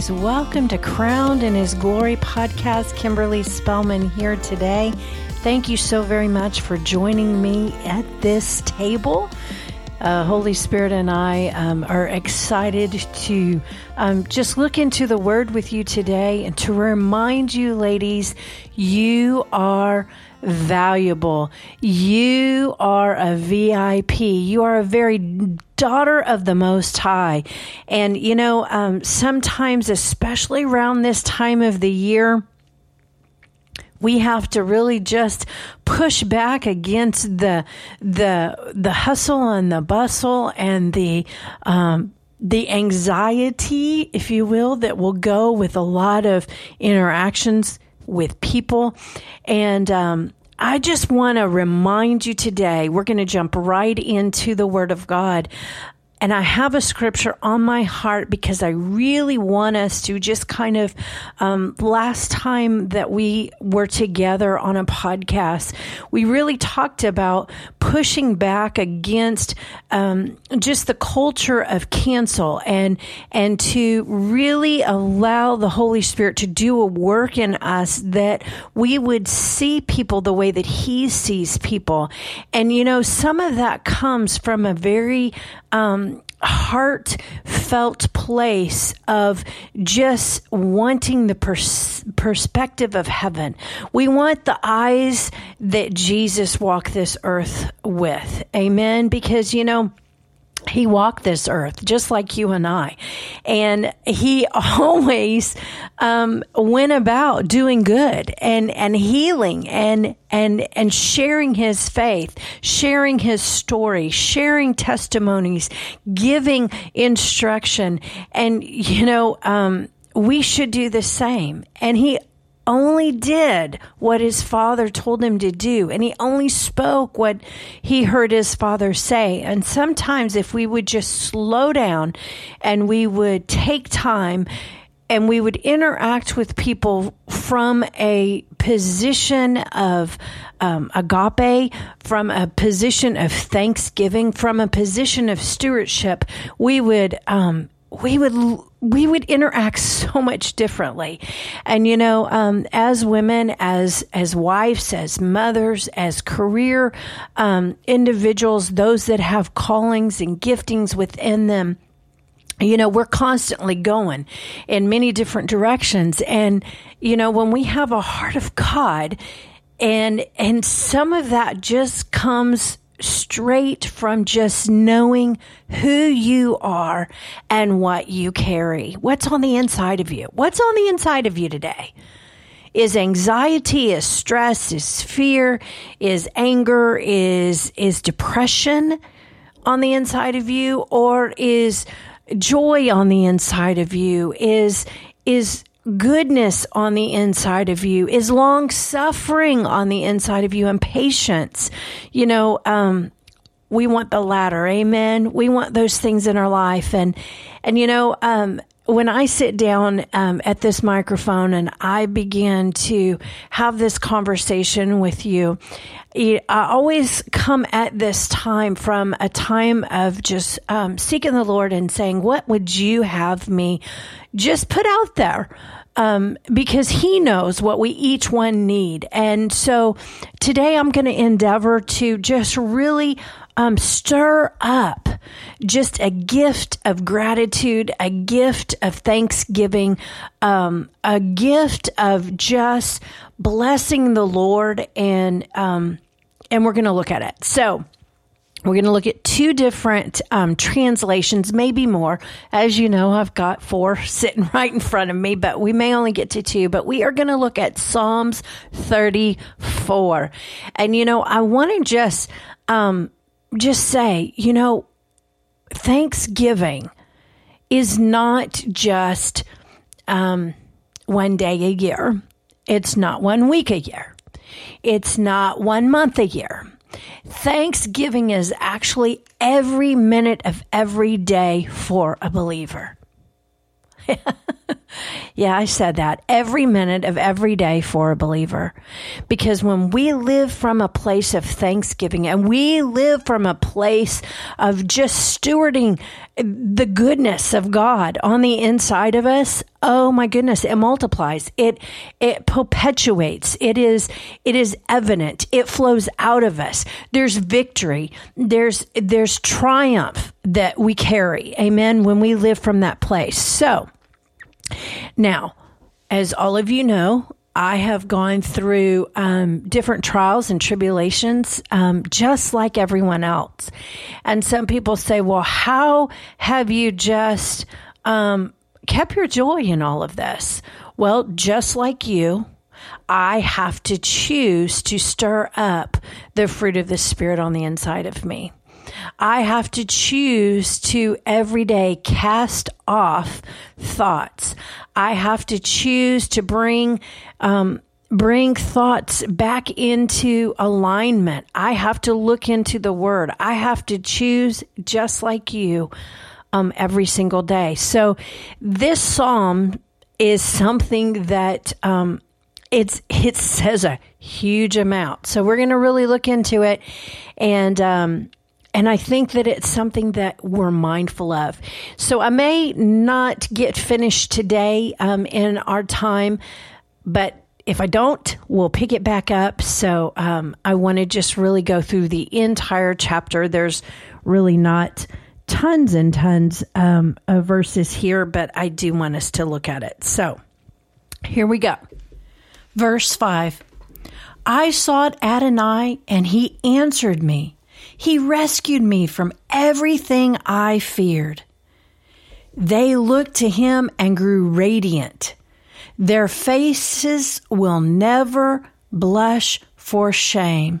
ladies. Welcome to Crowned in His Glory podcast. Kimberly Spellman here today. Thank you so very much for joining me at this table. Uh, Holy Spirit and I um, are excited to um, just look into the Word with you today and to remind you, ladies, you are valuable. You are a VIP. You are a very daughter of the Most High. And, you know, um, sometimes, especially around this time of the year, we have to really just push back against the the the hustle and the bustle and the um, the anxiety, if you will, that will go with a lot of interactions with people. And um, I just want to remind you today, we're going to jump right into the Word of God. And I have a scripture on my heart because I really want us to just kind of, um, last time that we were together on a podcast, we really talked about pushing back against um, just the culture of cancel and and to really allow the Holy Spirit to do a work in us that we would see people the way that He sees people. And you know, some of that comes from a very um, heartfelt place of just wanting the pers- perspective of heaven. We want the eyes that Jesus walked this earth with. Amen. Because, you know, he walked this earth just like you and I. And he always um, went about doing good and, and healing and, and, and sharing his faith, sharing his story, sharing testimonies, giving instruction. And, you know, um, we should do the same. And he only did what his father told him to do, and he only spoke what he heard his father say. And sometimes, if we would just slow down and we would take time and we would interact with people from a position of um, agape, from a position of thanksgiving, from a position of stewardship, we would um, we would we would interact so much differently. And you know um, as women as as wives as mothers as career um, individuals those that have callings and giftings within them you know we're constantly going in many different directions. And you know when we have a heart of god and and some of that just comes straight from just knowing who you are and what you carry. What's on the inside of you? What's on the inside of you today? Is anxiety, is stress, is fear, is anger, is is depression on the inside of you or is joy on the inside of you? Is is goodness on the inside of you, is long suffering on the inside of you, and patience. You know, um, we want the latter. Amen. We want those things in our life. And, and, you know, um, when I sit down um, at this microphone and I begin to have this conversation with you, I always come at this time from a time of just um, seeking the Lord and saying, What would you have me just put out there? um, because He knows what we each one need. And so today I'm going to endeavor to just really um, stir up just a gift of gratitude, a gift of thanksgiving, um, a gift of just blessing the Lord, and um, and we're going to look at it. So we're going to look at two different um, translations, maybe more. As you know, I've got four sitting right in front of me, but we may only get to two. But we are going to look at Psalms 34. And, you know, I want to just, um, just say, you know, Thanksgiving is not just um, one day a year, it's not one week a year, it's not one month a year. Thanksgiving is actually every minute of every day for a believer. Yeah, I said that every minute of every day for a believer. Because when we live from a place of thanksgiving and we live from a place of just stewarding the goodness of God on the inside of us, oh my goodness, it multiplies. It it perpetuates. It is it is evident. It flows out of us. There's victory. There's there's triumph that we carry. Amen. When we live from that place. So now, as all of you know, I have gone through um, different trials and tribulations, um, just like everyone else. And some people say, well, how have you just um, kept your joy in all of this? Well, just like you, I have to choose to stir up the fruit of the Spirit on the inside of me. I have to choose to every day cast off thoughts. I have to choose to bring, um, bring thoughts back into alignment. I have to look into the word. I have to choose just like you, um, every single day. So this psalm is something that, um, it's it says a huge amount. So we're going to really look into it, and um, and I think that it's something that we're mindful of. So I may not get finished today um, in our time, but if I don't, we'll pick it back up. So um, I want to just really go through the entire chapter. There's really not tons and tons um, of verses here, but I do want us to look at it. So here we go. Verse 5 I sought Adonai, and he answered me. He rescued me from everything I feared. They looked to him and grew radiant. Their faces will never blush for shame.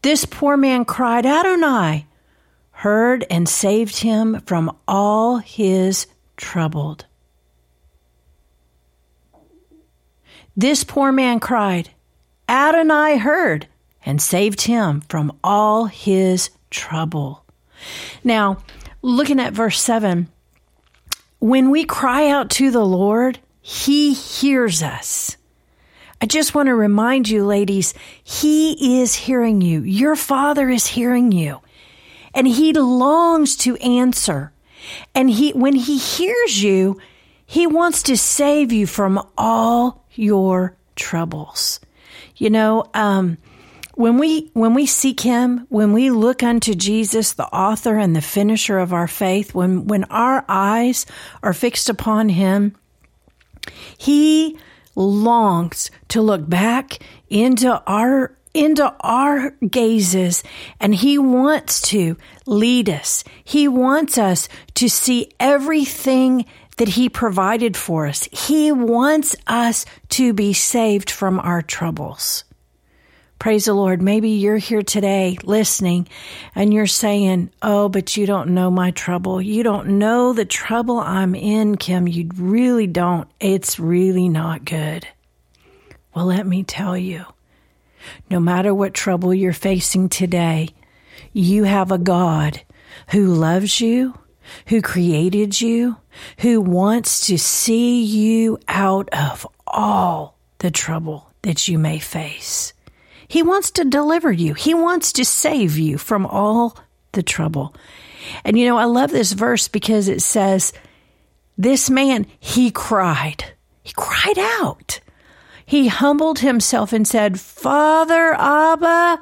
This poor man cried, Adonai, heard and saved him from all his troubled. This poor man cried, Adonai heard and saved him from all his trouble. Now, looking at verse 7, when we cry out to the Lord, he hears us. I just want to remind you, ladies, he is hearing you. Your father is hearing you. And he longs to answer. And he, when he hears you, he wants to save you from all your troubles. You know, um, when we when we seek him when we look unto jesus the author and the finisher of our faith when when our eyes are fixed upon him he longs to look back into our into our gazes and he wants to lead us. He wants us to see everything that he provided for us. He wants us to be saved from our troubles Praise the Lord. Maybe you're here today listening and you're saying, Oh, but you don't know my trouble. You don't know the trouble I'm in, Kim. You really don't. It's really not good. Well, let me tell you no matter what trouble you're facing today, you have a God who loves you, who created you, who wants to see you out of all the trouble that you may face. He wants to deliver you. He wants to save you from all the trouble. And you know, I love this verse because it says, This man, he cried. He cried out. He humbled himself and said, Father, Abba,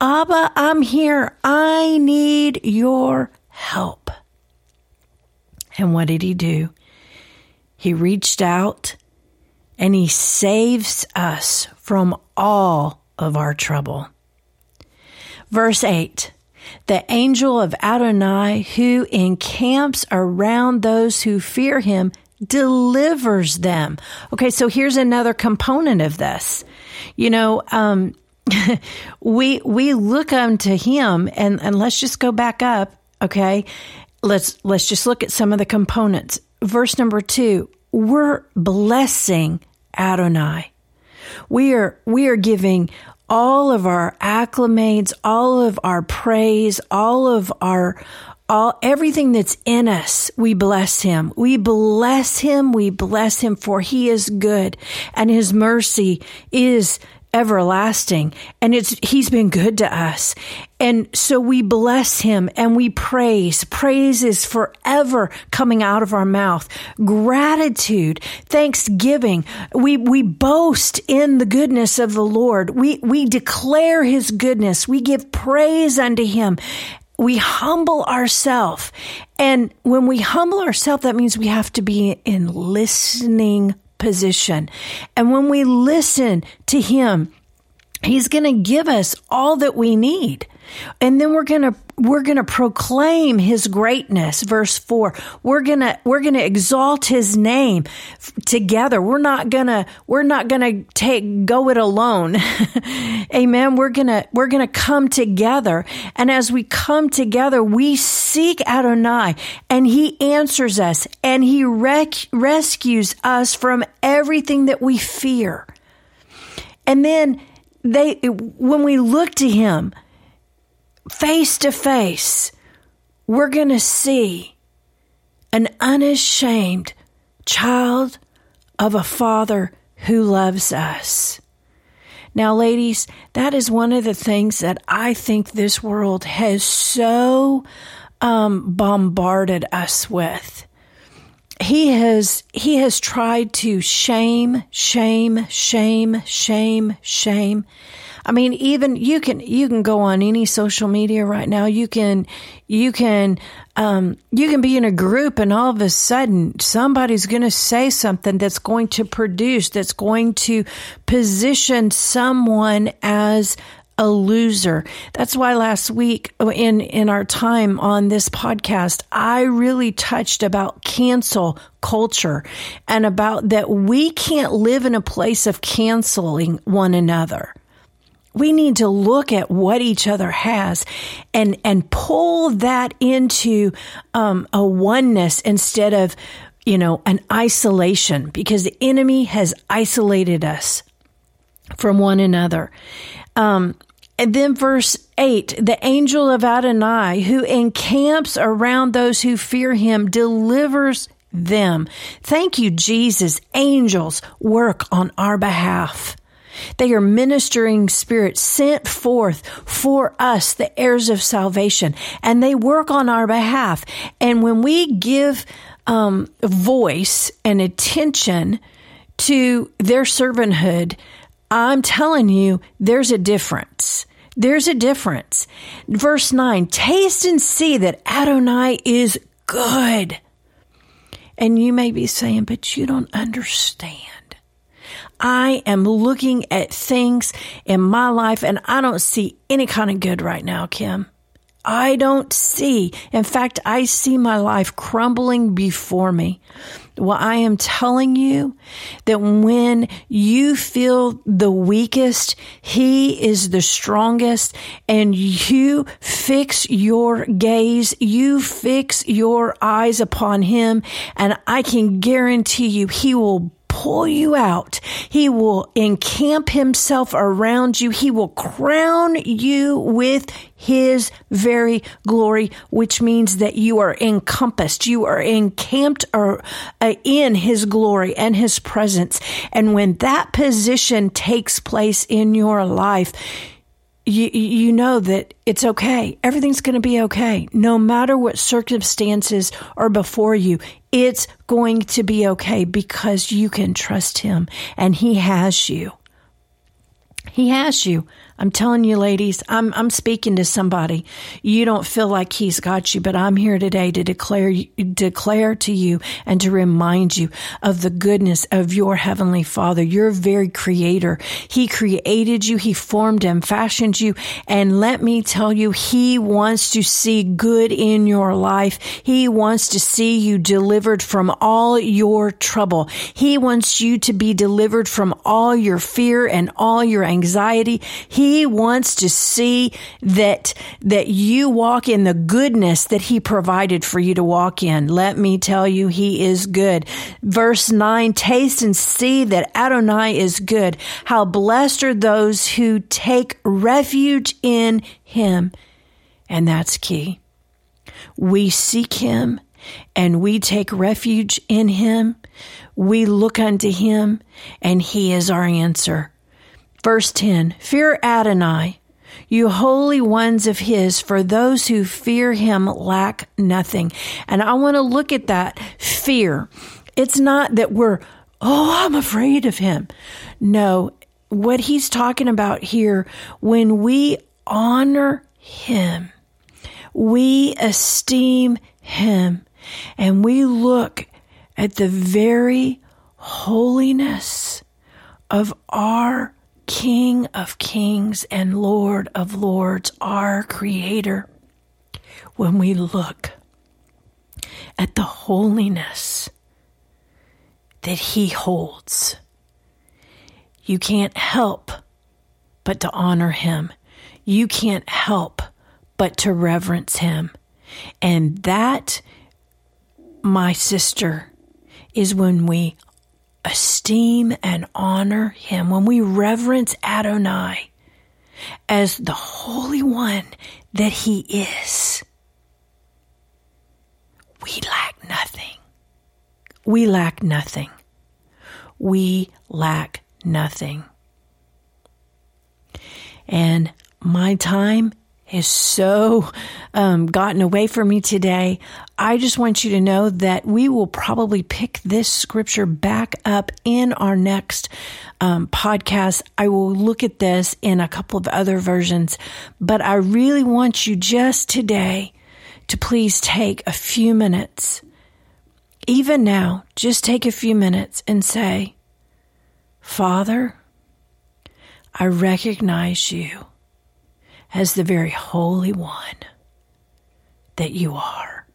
Abba, I'm here. I need your help. And what did he do? He reached out and he saves us from all of our trouble. Verse 8 The angel of Adonai who encamps around those who fear him delivers them. Okay, so here's another component of this. You know, um, we we look unto him and, and let's just go back up, okay? Let's let's just look at some of the components. Verse number two, we're blessing Adonai. We are we are giving all of our acclimates, all of our praise, all of our all everything that's in us, we bless him. We bless him. We bless him for he is good and his mercy is everlasting and it's he's been good to us. And so we bless him and we praise. Praise is forever coming out of our mouth. Gratitude thanksgiving. We we boast in the goodness of the lord. We we declare his goodness. We give praise unto him. We humble ourselves and when we humble ourselves that means we have to be in listening position. And when we listen to Him, He's going to give us all that we need. And then we're going to we're going to proclaim his greatness. Verse 4 we're going to we're going to exalt his name together. We're not going to we're not going to take go it alone. Amen. We're going to we're going to come together. And as we come together we seek Adonai and he answers us and he rec- rescues us from everything that we fear. And then they when we look to him face to face, we're going to see an unashamed child of a father who loves us. Now, ladies, that is one of the things that I think this world has so um, bombarded us with. He has he has tried to shame, shame, shame, shame, shame. I mean, even you can you can go on any social media right now. You can you can um, you can be in a group, and all of a sudden somebody's going to say something that's going to produce that's going to position someone as a loser. That's why last week in in our time on this podcast, I really touched about cancel culture and about that we can't live in a place of canceling one another we need to look at what each other has and and pull that into um, a oneness instead of you know an isolation because the enemy has isolated us from one another um, and then verse 8 the angel of adonai who encamps around those who fear him delivers them. Thank you jesus. Angels work on our behalf. They are ministering spirits sent forth for us, the heirs of salvation, and they work on our behalf. And when we give um, voice and attention to their servanthood, I'm telling you, there's a difference. There's a difference. Verse 9 Taste and see that Adonai is good. And you may be saying, but you don't understand. I am looking at things in my life and I don't see any kind of good right now, Kim. I don't see. In fact, I see my life crumbling before me. Well, I am telling you that when you feel the weakest, He is the strongest, and you fix your gaze, you fix your eyes upon Him, and I can guarantee you He will pull you out. He will encamp himself around you. He will crown you with his very glory, which means that you are encompassed. You are encamped or, uh, in his glory and his presence. And when that position takes place in your life, you, you know that it's okay. Everything's going to be okay. No matter what circumstances are before you, it's going to be okay because you can trust him and he has you. He has you. I'm telling you, ladies, I'm, I'm speaking to somebody. You don't feel like he's got you, but I'm here today to declare, declare to you and to remind you of the goodness of your heavenly father, your very creator. He created you. He formed and fashioned you. And let me tell you, he wants to see good in your life. He wants to see you delivered from all your trouble. He wants you to be delivered from all your fear and all your anxiety. He He wants to see that, that you walk in the goodness that He provided for you to walk in. Let me tell you, He is good. Verse 9, taste and see that Adonai is good. How blessed are those who take refuge in Him. And that's key. We seek Him and we take refuge in Him. We look unto Him and He is our answer. Verse 10 Fear Adonai, you holy ones of His, for those who fear Him lack nothing. And I want to look at that fear. It's not that we're, oh, I'm afraid of Him. No, what He's talking about here, when we honor Him, we esteem Him, and we look at the very holiness of our King of Kings and Lord of Lords, our Creator, when we look at the holiness that He holds, you can't help but to honor Him. You can't help but to reverence Him. And that, my sister, is when we esteem and honor him, when we reverence Adonai as the Holy One that he is, we lack nothing. We lack nothing. We lack nothing. And my time is so um, gotten away from me today. I just want you to know that we will probably pick this scripture back up in our next um, podcast. I will look at this in a couple of other versions, but I really want you just today to please take a few minutes, even now, just take a few minutes and say, Father, I recognize you as the very Holy One that you are,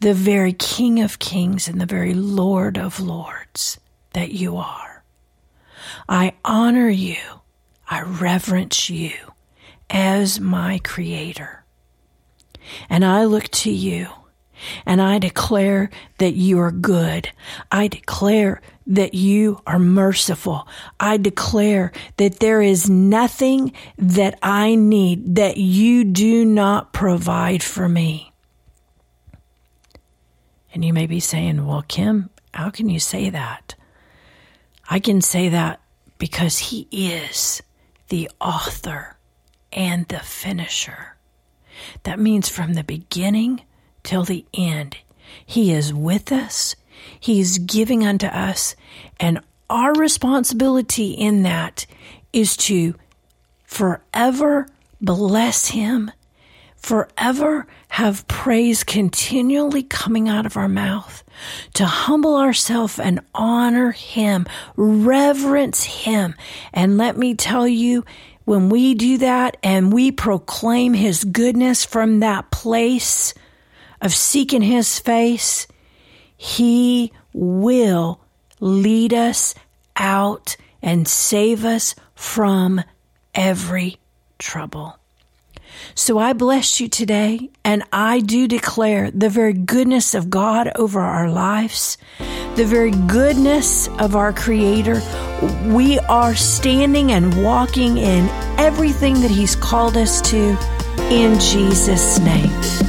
the very King of Kings and the very Lord of Lords that you are. I honor you, I reverence you as my Creator. And I look to you and I declare that you are good. I declare that you are merciful. I declare that there is nothing that I need that you do not provide for me. And you may be saying, well, Kim, how can you say that? I can say that because He is the author and the finisher. That means from the beginning till the end. He is with us. He's giving unto us. And our responsibility in that is to forever bless Him, forever have praise continually coming out of our mouth, to humble ourselves and honor Him, reverence Him. And let me tell you, when we do that and we proclaim His goodness from that place, of seeking His face, He will lead us out and save us from every trouble. So I bless you today, and I do declare the very goodness of God over our lives, the very goodness of our Creator. We are standing and walking in everything that He's called us to in Jesus' name.